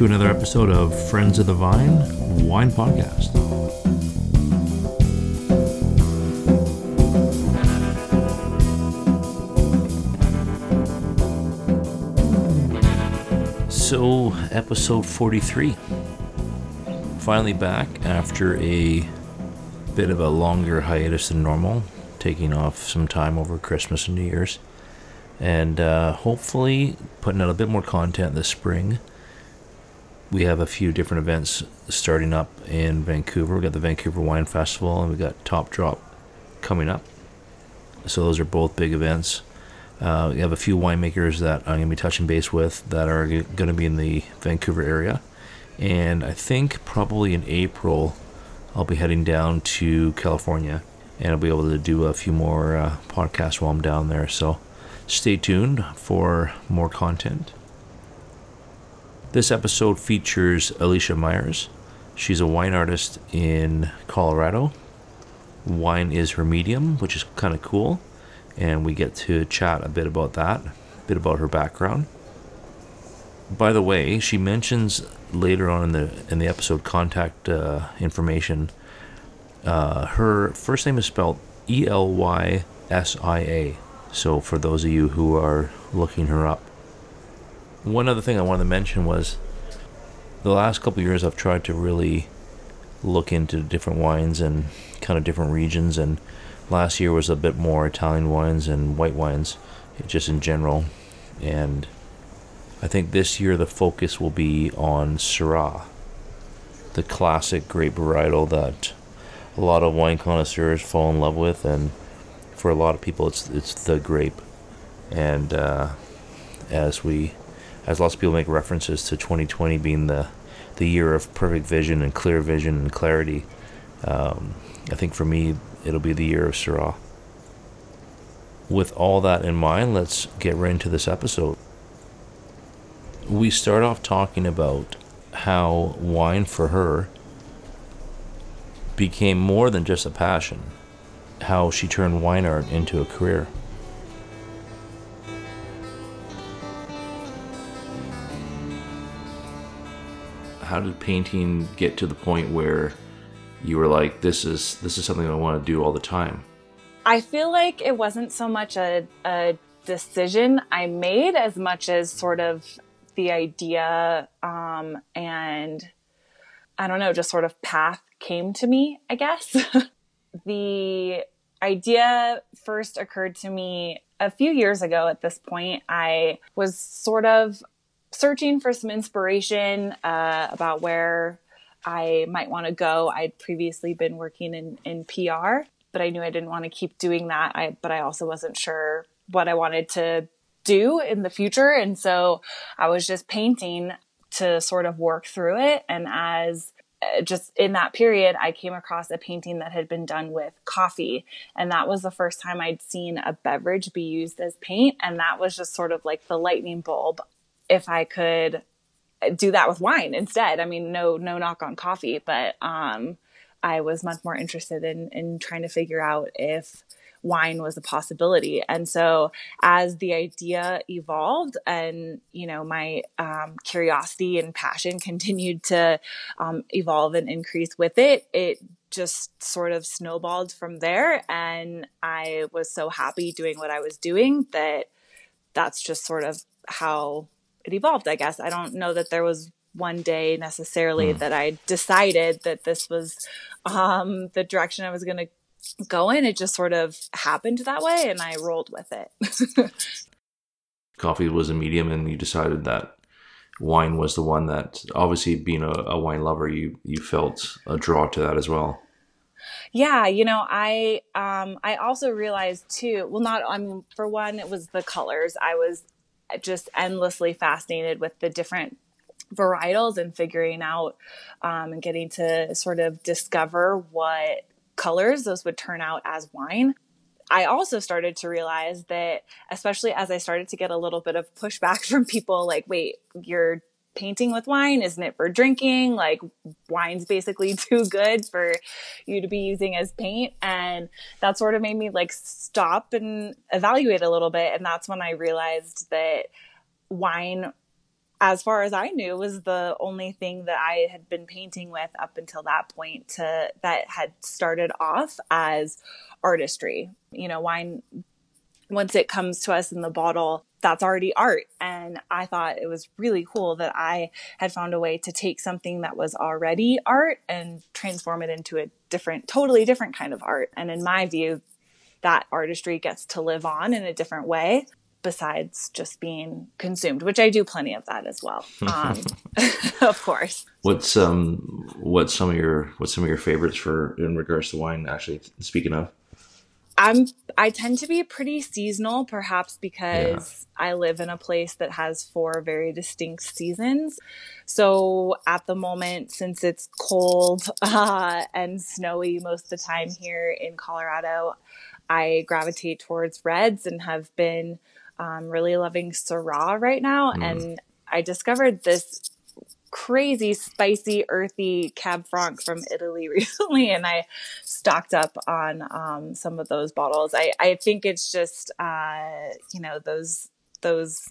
to another episode of Friends of the Vine Wine Podcast. So, episode 43. Finally back after a bit of a longer hiatus than normal, taking off some time over Christmas and New Year's. And uh, hopefully putting out a bit more content this spring. We have a few different events starting up in Vancouver. We got the Vancouver Wine Festival and we got Top Drop coming up. So those are both big events. Uh, we have a few winemakers that I'm going to be touching base with that are going to be in the Vancouver area. And I think probably in April, I'll be heading down to California and I'll be able to do a few more uh, podcasts while I'm down there. So stay tuned for more content. This episode features Elysia Myers. She's a wine artist in Colorado. Wine is her medium, which is kind of cool and we get to chat a bit about that, a bit about her background. By the way, she mentions later on in the in the episode contact uh, information. Uh, her first name is spelled E L Y S I A. So for those of you who are looking her up, one other thing I wanted to mention was the last couple years I've tried to really look into different wines and kind of different regions and last year was a bit more Italian wines and white wines, just in general. And I think this year the focus will be on Syrah, the classic grape varietal that a lot of wine connoisseurs fall in love with, and for a lot of people, it's it's the grape. And uh, as we, as lots of people make references to 2020 being the the year of perfect vision and clear vision and clarity, um, I think for me it'll be the year of Syrah. With all that in mind, let's get right into this episode. We start off talking about how wine for her became more than just a passion, how she turned wine art into a career. How did painting get to the point where you were like, this is this is something I want to do all the time? I feel like it wasn't so much a, a decision I made as much as sort of the idea um, and I don't know, just sort of path came to me, I guess. the idea first occurred to me a few years ago at this point. I was sort of searching for some inspiration uh, about where I might want to go. I'd previously been working in, in PR, but I knew I didn't want to keep doing that. I, but I also wasn't sure what I wanted to do in the future. And so I was just painting to sort of work through it. And as uh, just in that period, I came across a painting that had been done with coffee. And that was the first time I'd seen a beverage be used as paint. And that was just sort of like the lightning bulb. If I could do that with wine instead. I mean, no, no knock on coffee, but um, I was much more interested in in trying to figure out if wine was a possibility. And so as the idea evolved and, you know, my um, curiosity and passion continued to um, evolve and increase with it, it just sort of snowballed from there. And I was so happy doing what I was doing that that's just sort of how it evolved, I guess. I don't know that there was one day necessarily mm. that I decided that this was um, the direction I was going to go in. It just sort of happened that way and I rolled with it. Coffee was a medium and you decided that wine was the one that obviously being a, a wine lover, you, you felt a draw to that as well. Yeah, you know, I um I also realized too, well not I mean for one it was the colors. I was just endlessly fascinated with the different varietals and figuring out um, and getting to sort of discover what colors those would turn out as wine. I also started to realize that, especially as I started to get a little bit of pushback from people like, wait, you're painting with wine? Isn't it for drinking? Like wine's basically too good for you to be using as paint. And that sort of made me like stop and evaluate a little bit. And that's when I realized that wine as far as I knew, was the only thing that I had been painting with up until that point to that had started off as artistry. You know, wine once it comes to us in the bottle, that's already art. And I thought it was really cool that I had found a way to take something that was already art and transform it into a different, totally different kind of art. And in my view, that artistry gets to live on in a different way besides just being consumed, which I do plenty of that as well. Um, of course. What's um what's some of your what's some of your favorites for in regards to wine? Actually, speaking of, I'm I tend to be pretty seasonal, perhaps because yeah. I live in a place that has four very distinct seasons. So at the moment, since it's cold uh, and snowy most of the time here in Colorado, I gravitate towards reds and have been um, really loving Syrah right now. Mm. And I discovered this crazy spicy earthy cab franc from italy recently and i stocked up on um, some of those bottles. I, I think it's just uh, you know those those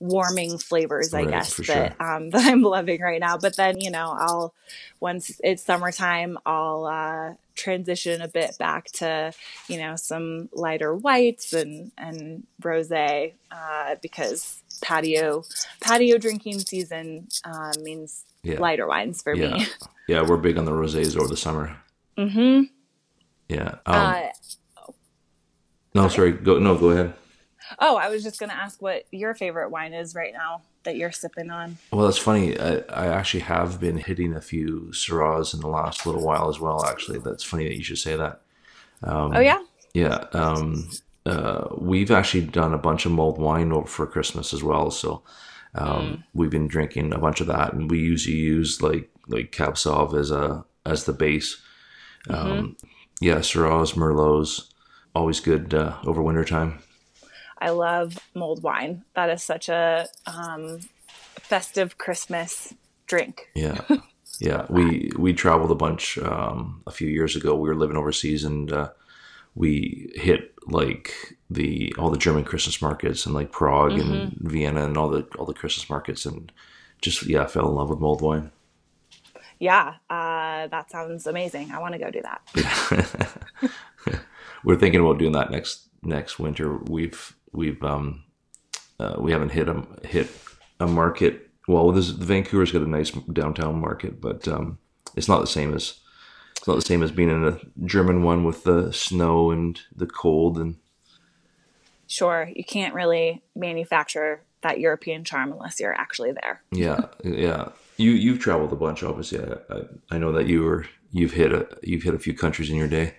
warming flavors, I guess, that sure. um, that I'm loving right now. But then, you know, I'll once it's summertime, I'll uh, transition a bit back to, you know, some lighter whites and and rosé uh, because patio patio drinking season uh, means yeah. lighter wines for yeah. me. Yeah, we're big on the rosés over the summer. Mm-hmm. Yeah. Um, uh, no, sorry. Go no. Go ahead. Oh, I was just going to ask what your favorite wine is right now that you're sipping on. Well, that's funny. I, I actually have been hitting a few Syrahs in the last little while as well. Actually, that's funny that you should say that. Um, oh yeah. Yeah. Um, uh, we've actually done a bunch of mulled wine over for Christmas as well. So um, mm. we've been drinking a bunch of that, and we usually use like like Cab Sauv as a as the base. Mm-hmm. Um, yeah, Syrahs, Merlots, always good uh, over winter time. I love mulled wine. That is such a um, festive Christmas drink. Yeah. Yeah, we we traveled a bunch um, a few years ago. We were living overseas, and uh, we hit like the all the German Christmas markets and like Prague mm-hmm. and Vienna and all the all the Christmas markets, and just yeah, fell in love with mulled wine. Yeah, uh, that sounds amazing. I want to go do that. we're thinking about doing that next next winter. We've we've um, uh, we haven't hit a hit a market. Well, this, Vancouver's got a nice downtown market, but um, it's not the same as it's not the same as being in a German one with the snow and the cold and. Sure, you can't really manufacture that European charm unless you're actually there. yeah, yeah. You you've traveled a bunch, obviously. I, I, I know that you were you've hit a you've hit a few countries in your day.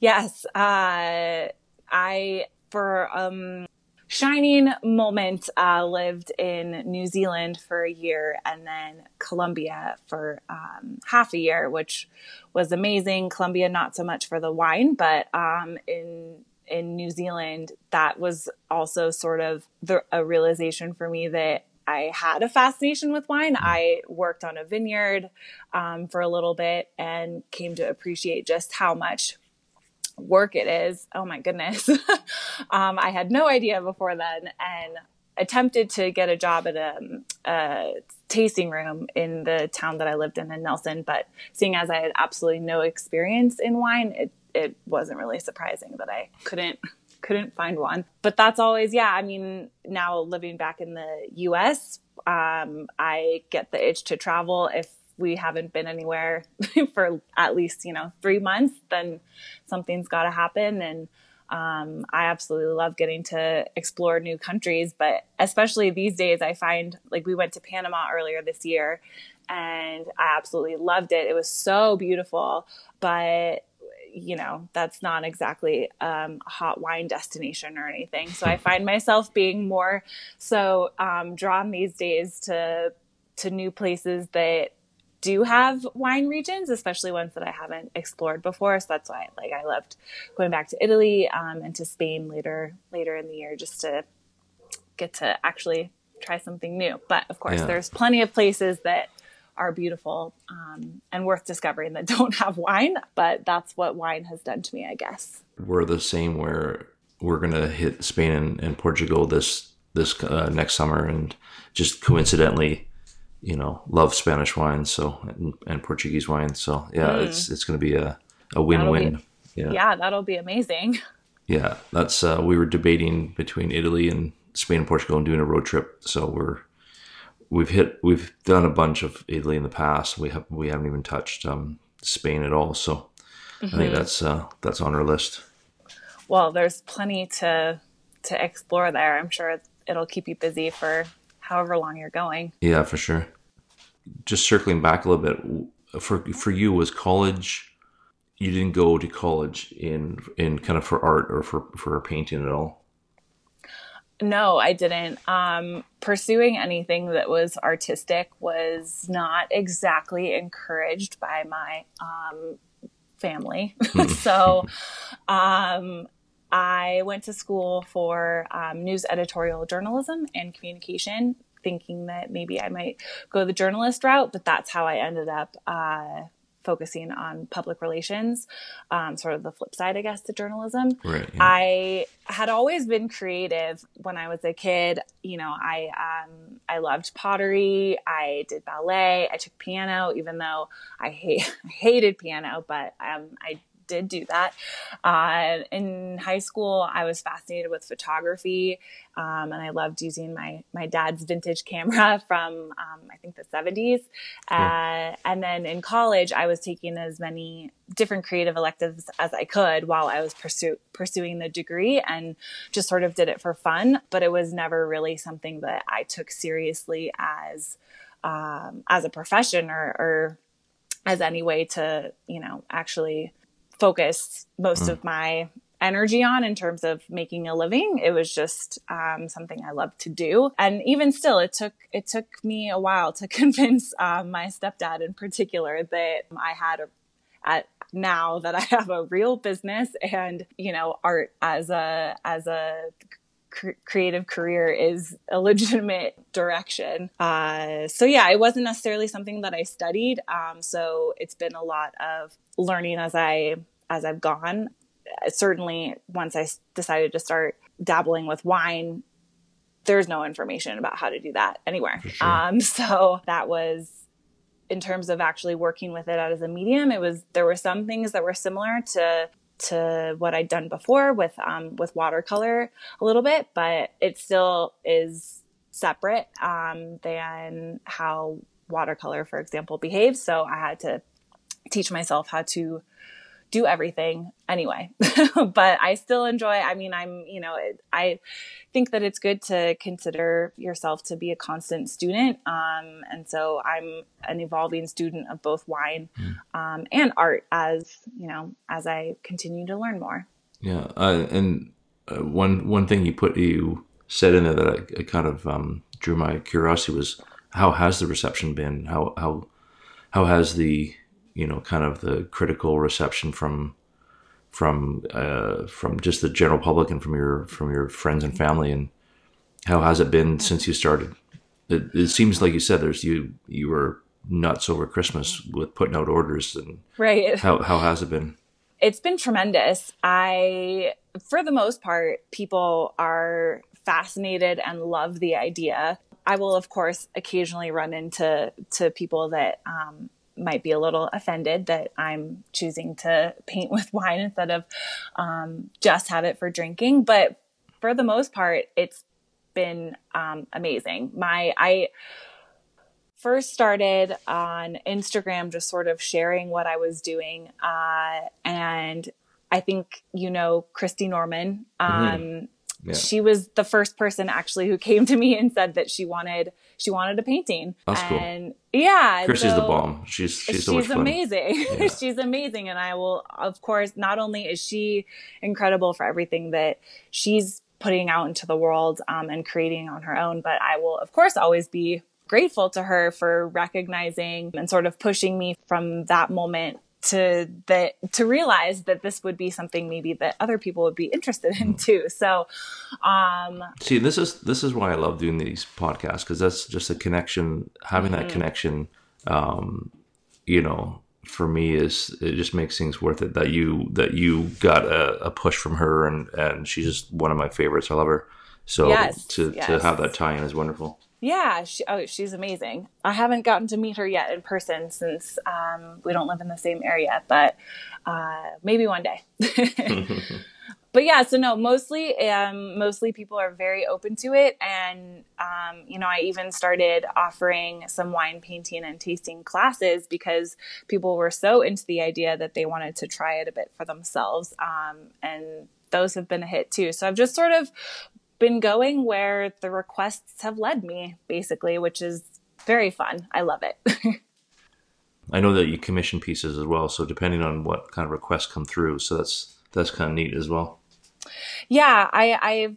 Yes, uh, I for um shining moment uh, lived in new zealand for a year and then colombia for um, half a year which was amazing colombia not so much for the wine but um, in in new zealand that was also sort of the, a realization for me that I had a fascination with wine. I worked on a vineyard um, for a little bit and came to appreciate just how much work it is. Oh my goodness. um, I had no idea before then and attempted to get a job at a, a, tasting room in the town that I lived in in Nelson. But seeing as I had absolutely no experience in wine, it, it wasn't really surprising that I couldn't couldn't find one. But that's always, yeah. I mean, now living back in the U.S., um, I get the itch to travel. If we haven't been anywhere for at least you know three months then something's got to happen. And um, i absolutely love getting to explore new countries but especially these days i find like we went to panama earlier this year and i absolutely loved it. It was so beautiful but you know that's not exactly um, a hot wine destination or anything. So i find myself being more so um, drawn these days to to new places that do have wine regions, especially ones that I haven't explored before. So that's why, like, I loved going back to Italy um, and to Spain later later in the year just to get to actually try something new. But of course, yeah. there's plenty of places that are beautiful um, and worth discovering that don't have wine. But that's what wine has done to me, I guess. We're the same. Where we're gonna hit Spain and, and Portugal this this uh, next summer, and just coincidentally, you know, love Spanish wine, so and, and Portuguese wine. So yeah, Mm. it's it's going to be a a win win. Yeah. Yeah, that'll be amazing. Yeah, that's uh, we were debating between Italy and Spain and Portugal and doing a road trip. So we're we've hit we've done a bunch of Italy in the past. We have we haven't even touched um, Spain at all. So I Mm-hmm. think that's uh, that's on our list. Well, there's plenty to to explore there. I'm sure it'll keep you busy for however long you're going. Yeah, for sure. Just circling back a little bit for for you was college. You didn't go to college in in kind of for art or for for painting at all. No, I didn't. Um, pursuing anything that was artistic was not exactly encouraged by my um, family. so um, I went to school for um, news editorial journalism and communication, thinking that maybe I might go the journalist route, but that's how I ended up. Uh, focusing on public relations um, sort of the flip side i guess to journalism Right. yeah. I had always been creative when I was a kid. You know, I um, I loved pottery. I did ballet. I took piano, even though I hate I hated piano, but um, I did do that. Uh, in high school, I was fascinated with photography, um, and I loved using my my dad's vintage camera from um, I think the seventies. Uh, and then in college, I was taking as many different creative electives as I could while I was pursue, pursuing the degree, and just sort of did it for fun. But it was never really something that I took seriously as um, as a profession or, or as any way to you know actually focus most of my energy on in terms of making a living. It was just um, something i loved to do. And even still it took it took me a while to convince um, my stepdad in particular that i had a at now that i have a real business and you know art as a as a cr- creative career is a legitimate direction. Uh, so yeah, it wasn't necessarily something that I studied. Um, so it's been a lot of learning as I as I've gone. Uh, Certainly, once I decided to start dabbling with wine, there's no information about how to do that anywhere. sure. Um, so that was in terms of actually working with it as a medium. It was there were some things that were similar to to what I'd done before with um, with watercolor a little bit, but it still is separate um, than how watercolor, for example, behaves. So I had to teach myself how to do everything anyway. but I still enjoy. I mean, I'm you know it, I think that it's good to consider yourself to be a constant student, um, and so I'm an evolving student of both wine um, and art as you know as I continue to learn more. Yeah, uh, and uh, one one thing you put you said in there that I, I kind of um, drew my curiosity was how has the reception been? How how how has the you know kind of the critical reception from from uh, from just the general public and from your from your friends and family and how has it been since you started? It, it seems like you said there's you you were nuts over Christmas with putting out orders and Right. how how has it been? it's been tremendous. I, for the most part, people are fascinated and love the idea. I will, of course, occasionally run into to people that um, might be a little offended that I'm choosing to paint with wine instead of um, just have it for drinking. But for the most part, it's been um, amazing. My I first started on Instagram, just sort of sharing what I was doing. Uh, and I think, you know, Christy Norman, um, Yeah. she was the first person actually who came to me and said that she wanted, she wanted a painting. That's cool. and yeah. Chrissy's the bomb. She's she's so much she's amazing. Yeah. she's amazing. And I will, of course, not only is she incredible for everything that she's putting out into the world um, and creating on her own, but I will, of course, always be grateful to her for recognizing and sort of pushing me from that moment to that to realize that this would be something maybe that other people would be interested in Mm. too. So um See, this is this is why I love doing these podcasts because that's just a connection. Having Mm-hmm. that connection, um, you know, for me is it just makes things worth it. That you that you got a, a push from her, and and she's just one of my favorites. I love her So Yes, to to have that tie in is wonderful. Yeah, she, oh, she's amazing. I haven't gotten to meet her yet in person since um, we don't live in the same area, but uh, maybe one day. but yeah, so no, mostly, um, mostly people are very open to it, and um, you know, I even started offering some wine painting and tasting classes because people were so into the idea that they wanted to try it a bit for themselves, um, and those have been a hit too. So I've just sort of been going where the requests have led me, basically, which is very fun. I love it. I know that you commission pieces as well, so depending on what kind of requests come through, so that's that's kind of neat as well. yeah, I, I've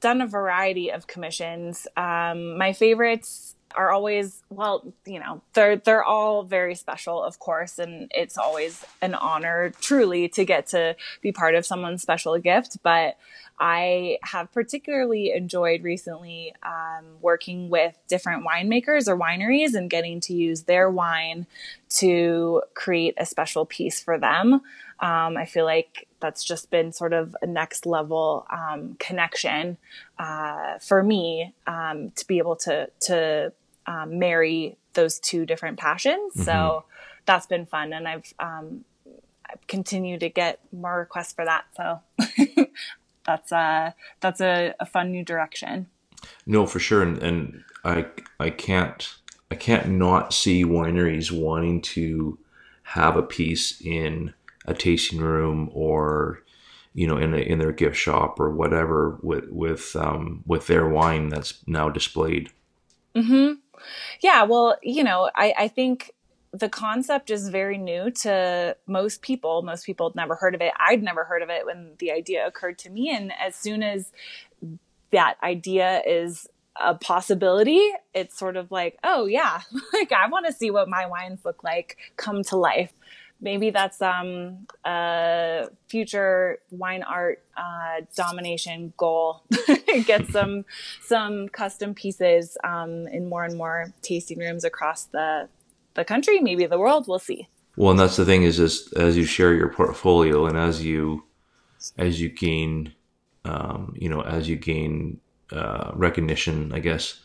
done a variety of commissions. Um, my favorites are always well, you know, they're they're all very special, of course, and it's always an honor, truly, to get to be part of someone's special gift. But I have particularly enjoyed recently um, working with different winemakers or wineries and getting to use their wine to create a special piece for them. Um, I feel like that's just been sort of a next level um, connection uh, for me um, to be able to to um, marry those two different passions. So that's been fun, and I've um, I've continued to get more requests for that. So that's uh that's a, a fun new direction. No, for sure, and, and I I can't I can't not see wineries wanting to have a piece in a tasting room or you know in a, in their gift shop or whatever with with um, with their wine that's now displayed. Yeah, well, you know, I, I think the concept is very new to most people. Most people had never heard of it. I'd never heard of it when the idea occurred to me. And as soon as that idea is a possibility, it's sort of like, oh yeah, like I want to see what my wines look like come to life. Maybe that's um, a future wine art uh, domination goal. Get some some custom pieces um, in more and more tasting rooms across the the country, maybe the world. We'll see. Well, and that's the thing is, is as you share your portfolio and as you as you gain, um, you know, as you gain uh, recognition, I guess,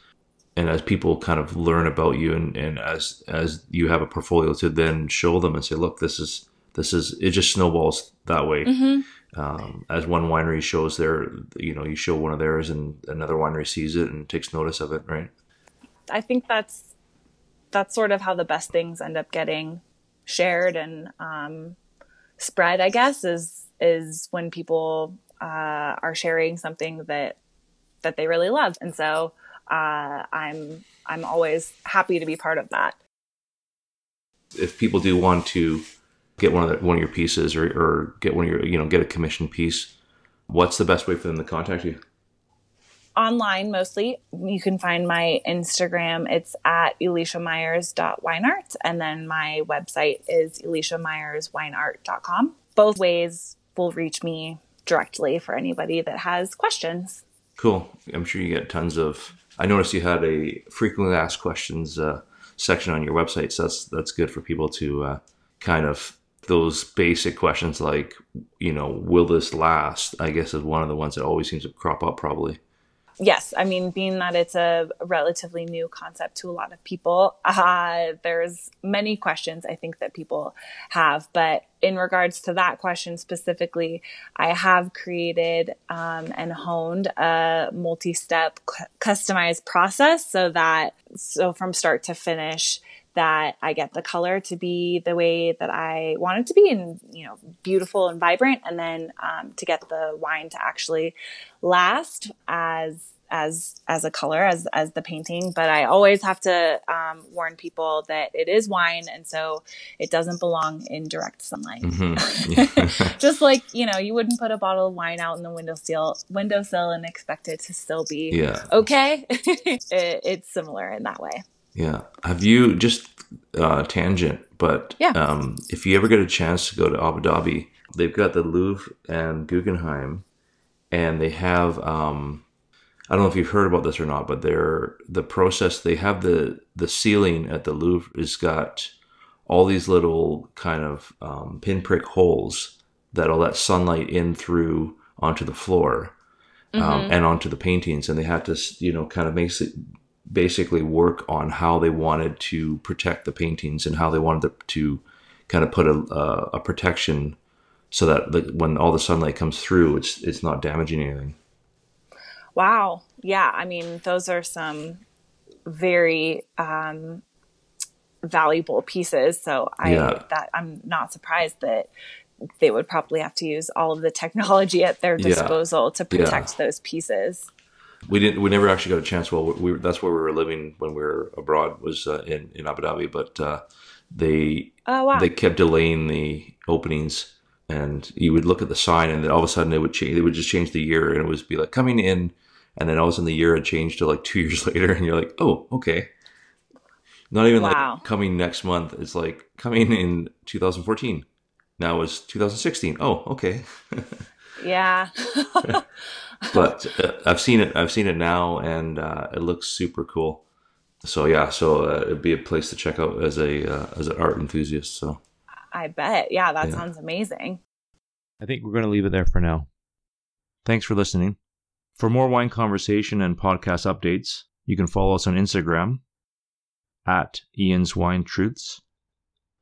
and as people kind of learn about you, and, and as as you have a portfolio to then show them and say, look, this is this is it just snowballs that way. Um, as one winery shows their, you know, you show one of theirs, and another winery sees it and takes notice of it, right? I think that's that's sort of how the best things end up getting shared and um, spread. I guess is is when people uh, are sharing something that that they really love, and so uh, I'm I'm always happy to be part of that. if people do want to get one of the, one of your pieces or, or get one of your you know get a commission piece, what's the best way for them to contact you? online mostly. You can find my Instagram. It's at elysiamyers.wineart. And then my website is elysiamyerswineart.com. Both ways will reach me directly for anybody that has questions. Cool. I'm sure you get tons of. I noticed you had a frequently asked questions uh, section on your website, so that's that's good for people to uh, kind of those basic questions like you know will this last? I guess is one of the ones that always seems to crop up probably. Yes, I mean, being that it's a relatively new concept to a lot of people, uh, there's many questions I think that people have. But in regards to that question specifically, I have created um, and honed a multi-step cu- customized process so that so from start to finish that I get the color to be the way that I want it to be and, you know, beautiful and vibrant. And then um, to get the wine to actually last as as as a color as as the painting but i always have to um, warn people that it is wine and so it doesn't belong in direct sunlight just like you know you wouldn't put a bottle of wine out in the windowsill windowsill and expect it to still be Yeah. okay it, it's similar in that way Yeah. Have you just uh, tangent? But Yeah. um, if you ever get a chance to go to Abu Dhabi, they've got the Louvre and Guggenheim, and they have. Um, I don't know if you've heard about this or not, but they're the process. They have the the ceiling at the Louvre is got all these little kind of um, pinprick holes that'll let sunlight in through onto the floor. um, and onto the paintings, and they have to you know kind of make basically work on how they wanted to protect the paintings and how they wanted to kind of put a, a protection so that like, when all the sunlight comes through, it's it's not damaging anything. Wow. Yeah. I mean, those are some very um, valuable pieces. So I yeah. that I'm not surprised that they would probably have to use all of the technology at their disposal yeah. to protect yeah. those pieces. We didn't. We never actually got a chance. Well, we, that's where we were living when we were abroad. Was uh, in in Abu Dhabi, but uh, they oh, wow. they kept delaying the openings, and you would look at the sign, and then all of a sudden it would change. They would just change the year, and it would be like coming in, and then all of a sudden the year had changed to like two years later, and you're like, oh, okay. Not even wow. like coming next month. It's like coming in 2014. Now it's 2016. Oh, okay. yeah. but uh, I've seen it. I've seen it now, and uh, it looks super cool. So yeah, so uh, it'd be a place to check out as a uh, as an art enthusiast. So I bet. Yeah, that yeah. sounds amazing. I think we're going to leave it there for now. Thanks for listening. For more wine conversation and podcast updates, you can follow us on Instagram at Ian's Wine Truths.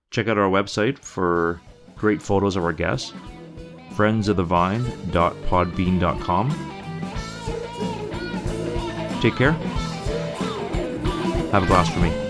Check out our website for great photos of our guests friendsofthevine.podbean.com. Take care. Have a glass for me.